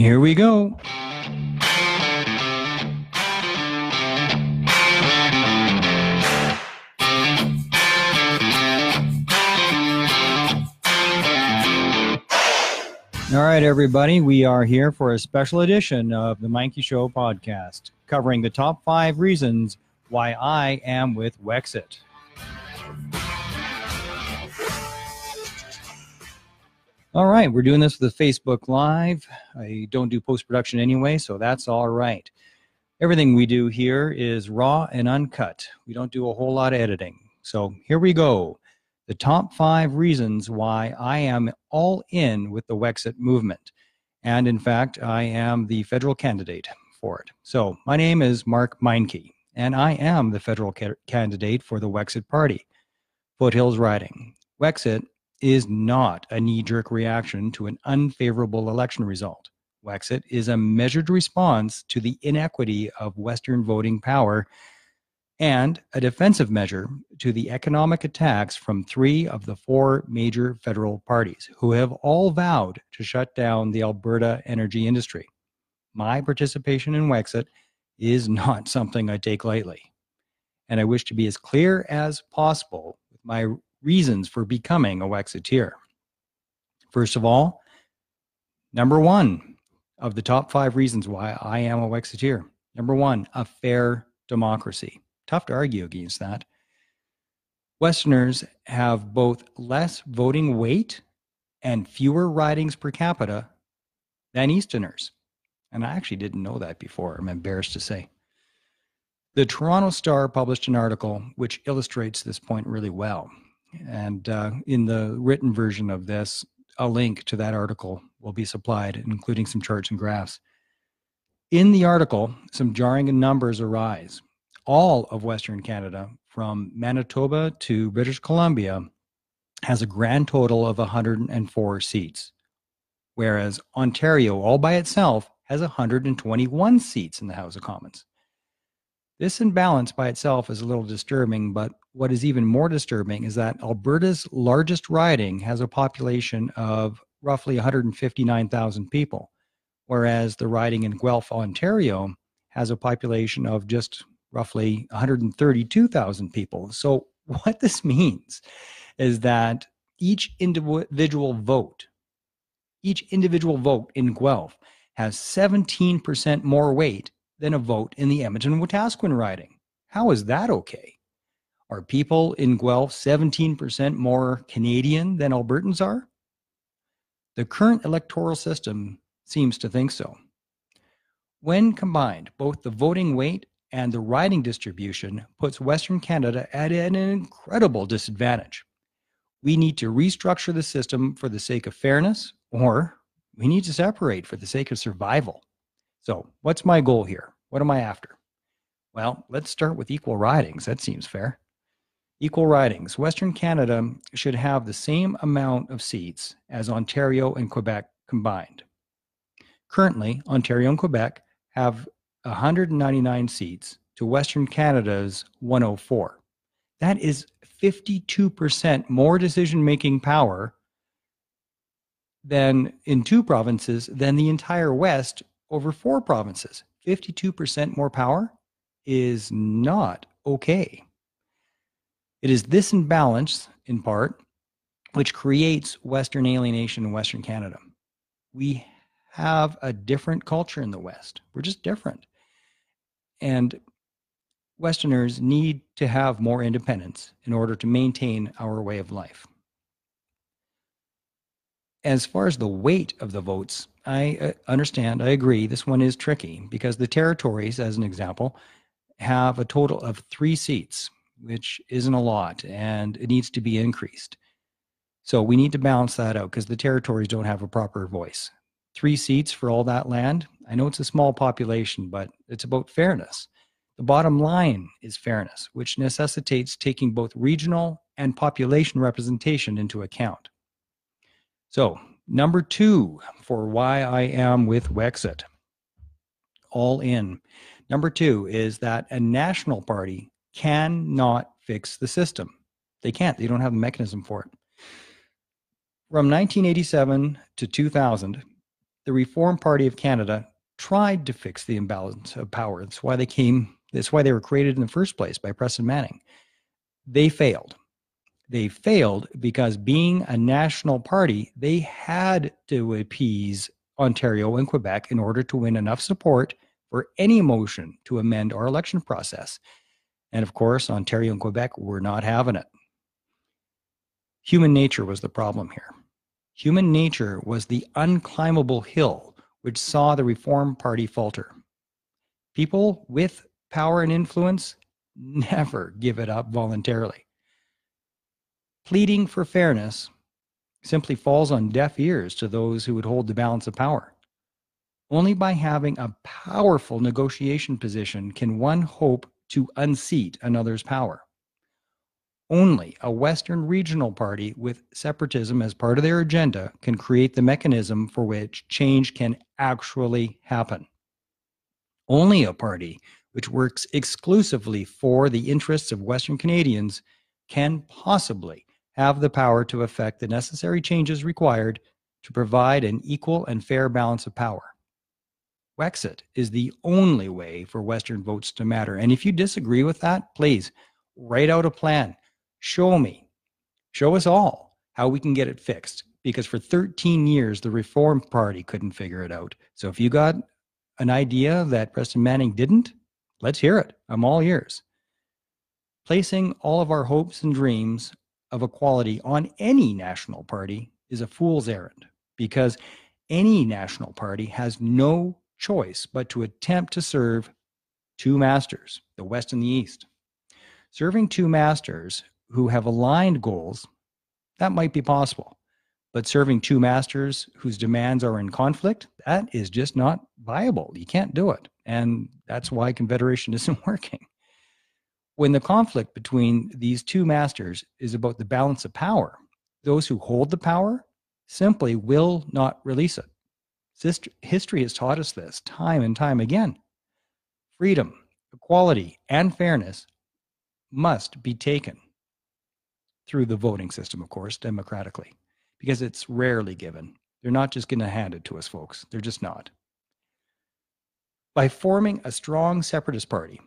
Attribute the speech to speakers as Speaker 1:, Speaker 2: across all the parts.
Speaker 1: here we go. All right, everybody, we are here for a special edition of the Meincke Show podcast, covering the top five reasons why I am with Wexit. All right, we're doing this with Facebook Live. I don't do post production anyway, so that's all right. Everything we do here is raw and uncut. We don't do a whole lot of editing. So here we go the top five reasons why I am all in with the Wexit movement. And in fact, I am the federal candidate for it. So my name is Mark Meincke, and I am the federal ca- candidate for the Wexit Party, Foothills Riding. Wexit is not a knee jerk reaction to an unfavorable election result. Wexit is a measured response to the inequity of Western voting power and a defensive measure to the economic attacks from three of the four major federal parties, who have all vowed to shut down the Alberta energy industry. My participation in Wexit is not something I take lightly, and I wish to be as clear as possible with my reasons for becoming a Wexiteer. First of all, number one of the top five reasons why I am a Wexiteer. Number one, a fair democracy. Tough to argue against that. Westerners have both less voting weight and fewer ridings per capita than Easterners. And I actually didn't know that before, I'm embarrassed to say. The Toronto Star published an article which illustrates this point really well. And uh, in the written version of this, a link to that article will be supplied, including some charts and graphs. In the article, some jarring numbers arise all of Western Canada, from Manitoba to British Columbia, has a grand total of 104 seats, whereas Ontario, all by itself, has 121 seats in the House of Commons. This imbalance by itself is a little disturbing, but what is even more disturbing is that Alberta's largest riding has a population of roughly 159,000 people, whereas the riding in Guelph, Ontario, has a population of just roughly 132,000 people. So, what this means is that each individual vote, each individual vote in Guelph has 17% more weight than a vote in the Edmonton Wetaskiwin riding. How is that okay? Are people in Guelph 17% more Canadian than Albertans are? The current electoral system seems to think so. When combined, both the voting weight and the riding distribution puts Western Canada at an incredible disadvantage. We need to restructure the system for the sake of fairness, or we need to separate for the sake of survival. So, what's my goal here? What am I after? Well, let's start with equal ridings. That seems fair. Equal ridings. Western Canada should have the same amount of seats as Ontario and Quebec combined. Currently, Ontario and Quebec have 199 seats to Western Canada's 104. That is 52% more decision making power than in two provinces than the entire West over four provinces. 52% more power is not okay. It is this imbalance, in part, which creates Western alienation in Western Canada. We have a different culture in the West. We're just different. And Westerners need to have more independence in order to maintain our way of life. As far as the weight of the votes, I uh, understand, I agree, this one is tricky because the territories, as an example, have a total of three seats, which isn't a lot, and it needs to be increased. So we need to balance that out because the territories don't have a proper voice three seats for all that land. I know it's a small population, but it's about fairness. The bottom line is fairness, which necessitates taking both regional and population representation into account. So, number two for why I am with Wexit, all in. Number two is that a national party cannot fix the system. They can't, they don't have a mechanism for it. From 1987 to 2000, the Reform Party of Canada tried to fix the imbalance of power. That's why they came, that's why they were created in the first place by Preston Manning. They failed. They failed because being a national party, they had to appease Ontario and Quebec in order to win enough support for any motion to amend our election process. And of course, Ontario and Quebec were not having it. Human nature was the problem here. Human nature was the unclimbable hill which saw the Reform Party falter. People with power and influence never give it up voluntarily. Pleading for fairness simply falls on deaf ears to those who would hold the balance of power. Only by having a powerful negotiation position can one hope to unseat another's power. Only a Western regional party with separatism as part of their agenda can create the mechanism for which change can actually happen. Only a party which works exclusively for the interests of Western Canadians can possibly have the power to effect the necessary changes required to provide an equal and fair balance of power. Wexit is the only way for Western votes to matter. And if you disagree with that, please write out a plan. Show me, show us all how we can get it fixed. Because for 13 years, the Reform Party couldn't figure it out. So if you got an idea that Preston Manning didn't, let's hear it. I'm all ears. Placing all of our hopes and dreams of equality on any national party is a fool's errand because any national party has no choice but to attempt to serve two masters, the West and the East. Serving two masters who have aligned goals, that might be possible. But serving two masters whose demands are in conflict, that is just not viable. You can't do it. And that's why Confederation isn't working. When the conflict between these two masters is about the balance of power, those who hold the power simply will not release it. History has taught us this time and time again. Freedom, equality, and fairness must be taken through the voting system, of course, democratically, because it's rarely given. They're not just going to hand it to us, folks. They're just not. By forming a strong separatist party,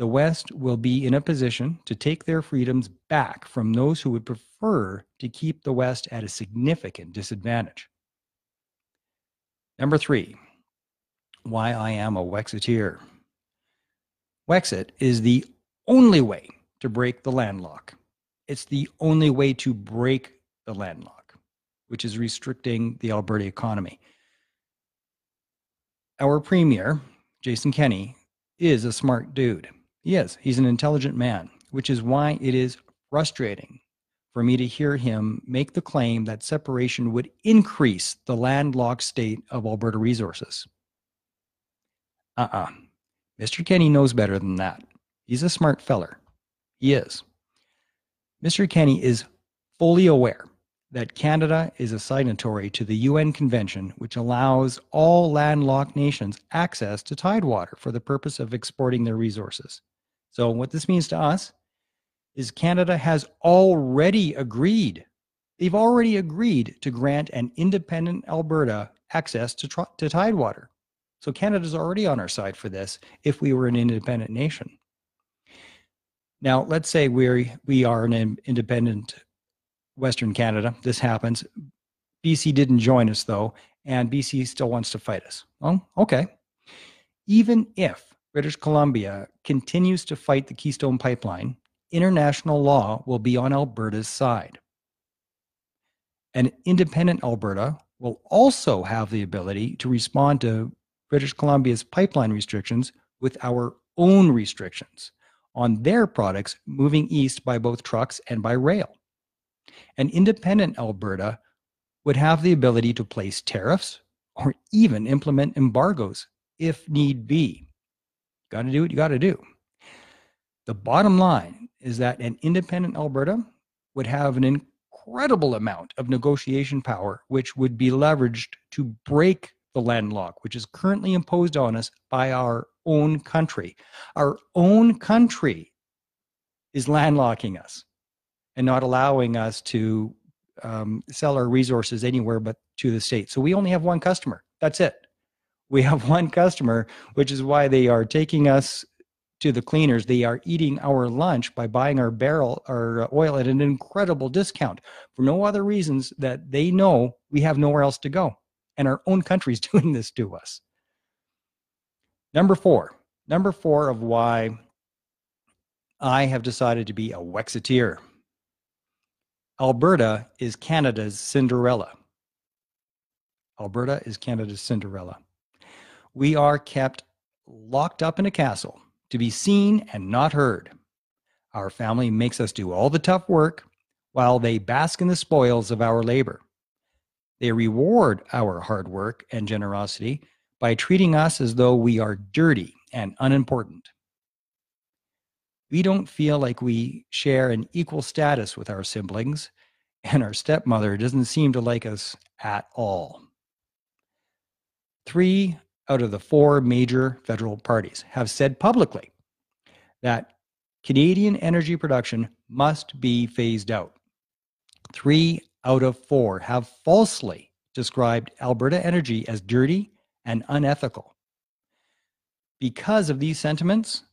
Speaker 1: the West will be in a position to take their freedoms back from those who would prefer to keep the West at a significant disadvantage. Number three, why I am a Wexiteer. Wexit is the only way to break the landlock. It's the only way to break the landlock, which is restricting the Alberta economy. Our premier, Jason Kenney, is a smart dude. He is. He's an intelligent man, which is why it is frustrating for me to hear him make the claim that separation would increase the landlocked state of Alberta resources. Uh uh-uh. uh Mr. Kenney knows better than that. He's a smart feller. He is. Mr. Kenney is fully aware that Canada is a signatory to the UN Convention, which allows all landlocked nations access to tidewater for the purpose of exporting their resources. So, what this means to us is Canada has already agreed. They've already agreed to grant an independent Alberta access to, to tidewater. So Canada's already on our side for this if we were an independent nation. Now, let's say we we are an independent Western Canada. This happens. BC didn't join us though, and BC still wants to fight us. Well, okay. Even if British Columbia continues to fight the Keystone Pipeline, international law will be on Alberta's side. An independent Alberta will also have the ability to respond to British Columbia's pipeline restrictions with our own restrictions on their products moving east by both trucks and by rail. An independent Alberta would have the ability to place tariffs or even implement embargoes if need be. Got to do what you got to do. The bottom line is that an independent Alberta would have an incredible amount of negotiation power, which would be leveraged to break the landlock, which is currently imposed on us by our own country. Our own country is landlocking us and not allowing us to um, sell our resources anywhere but to the state. So we only have one customer, That's it. We have one customer, which is why they are taking us to the cleaners. They are eating our lunch by buying our barrel our oil at an incredible discount for no other reasons that they know we have nowhere else to go. And our own country is doing this to us. Number four, number four of why I have decided to be a Wexiteer. Alberta is Canada's Cinderella. Alberta is Canada's Cinderella. We are kept locked up in a castle to be seen and not heard. Our family makes us do all the tough work while they bask in the spoils of our labor. They reward our hard work and generosity by treating us as though we are dirty and unimportant. We don't feel like we share an equal status with our siblings, and our stepmother doesn't seem to like us at all. Three out of the four major federal parties have said publicly that Canadian energy production must be phased out. Three out of four have falsely described Alberta energy as dirty and unethical. Because of these sentiments,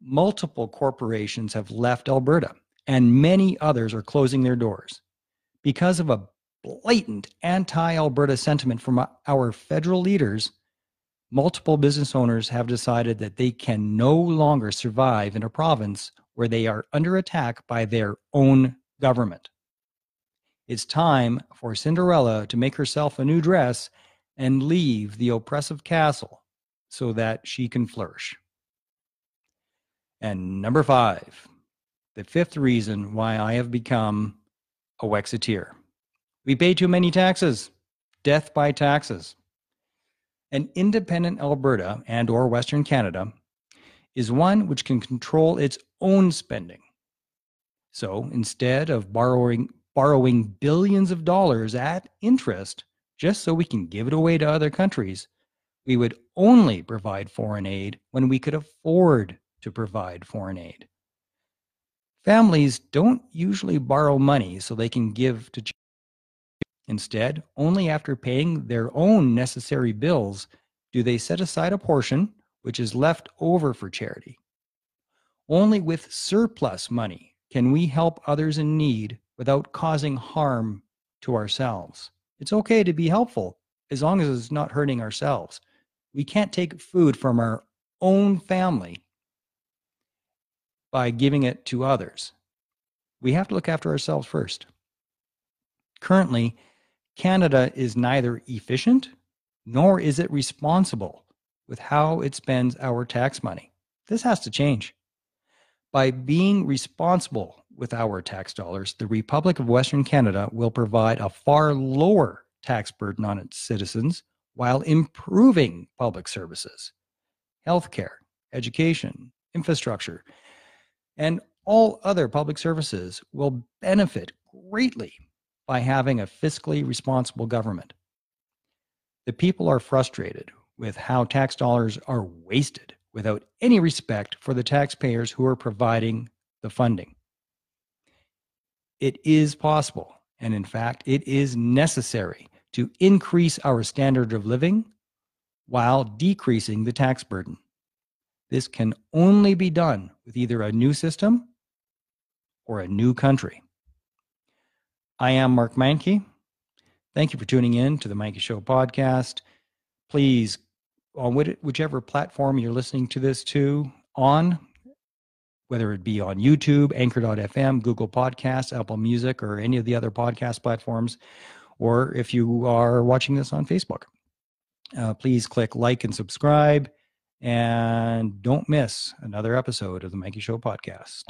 Speaker 1: multiple corporations have left Alberta and many others are closing their doors. Because of a blatant anti Alberta sentiment from our federal leaders, multiple business owners have decided that they can no longer survive in a province where they are under attack by their own government. It's time for Cinderella to make herself a new dress and leave the oppressive castle so that she can flourish. And number five, the fifth reason why I have become a Wexiteer. We pay too many taxes, death by taxes. An independent Alberta and or Western Canada is one which can control its own spending. So instead of borrowing borrowing billions of dollars at interest just so we can give it away to other countries, we would only provide foreign aid when we could afford to provide foreign aid. Families don't usually borrow money so they can give to Instead, only after paying their own necessary bills do they set aside a portion which is left over for charity. Only with surplus money can we help others in need without causing harm to ourselves. It's okay to be helpful as long as it's not hurting ourselves. We can't take food from our own family by giving it to others. We have to look after ourselves first. Currently, Canada is neither efficient nor is it responsible with how it spends our tax money. This has to change. By being responsible with our tax dollars, the Republic of Western Canada will provide a far lower tax burden on its citizens while improving public services, healthcare, education, infrastructure, and all other public services will benefit greatly by having a fiscally responsible government. The people are frustrated with how tax dollars are wasted without any respect for the taxpayers who are providing the funding. It is possible, and in fact, it is necessary to increase our standard of living while decreasing the tax burden. This can only be done with either a new system or a new country. I am Mark Meincke. Thank you for tuning in to the Meincke Show podcast. Please, on whichever platform you're listening to this to on, whether it be on YouTube, Anchor.fm, Google Podcasts, Apple Music, or any of the other podcast platforms, or if you are watching this on Facebook, uh, please click like and subscribe. And don't miss another episode of the Meincke Show podcast.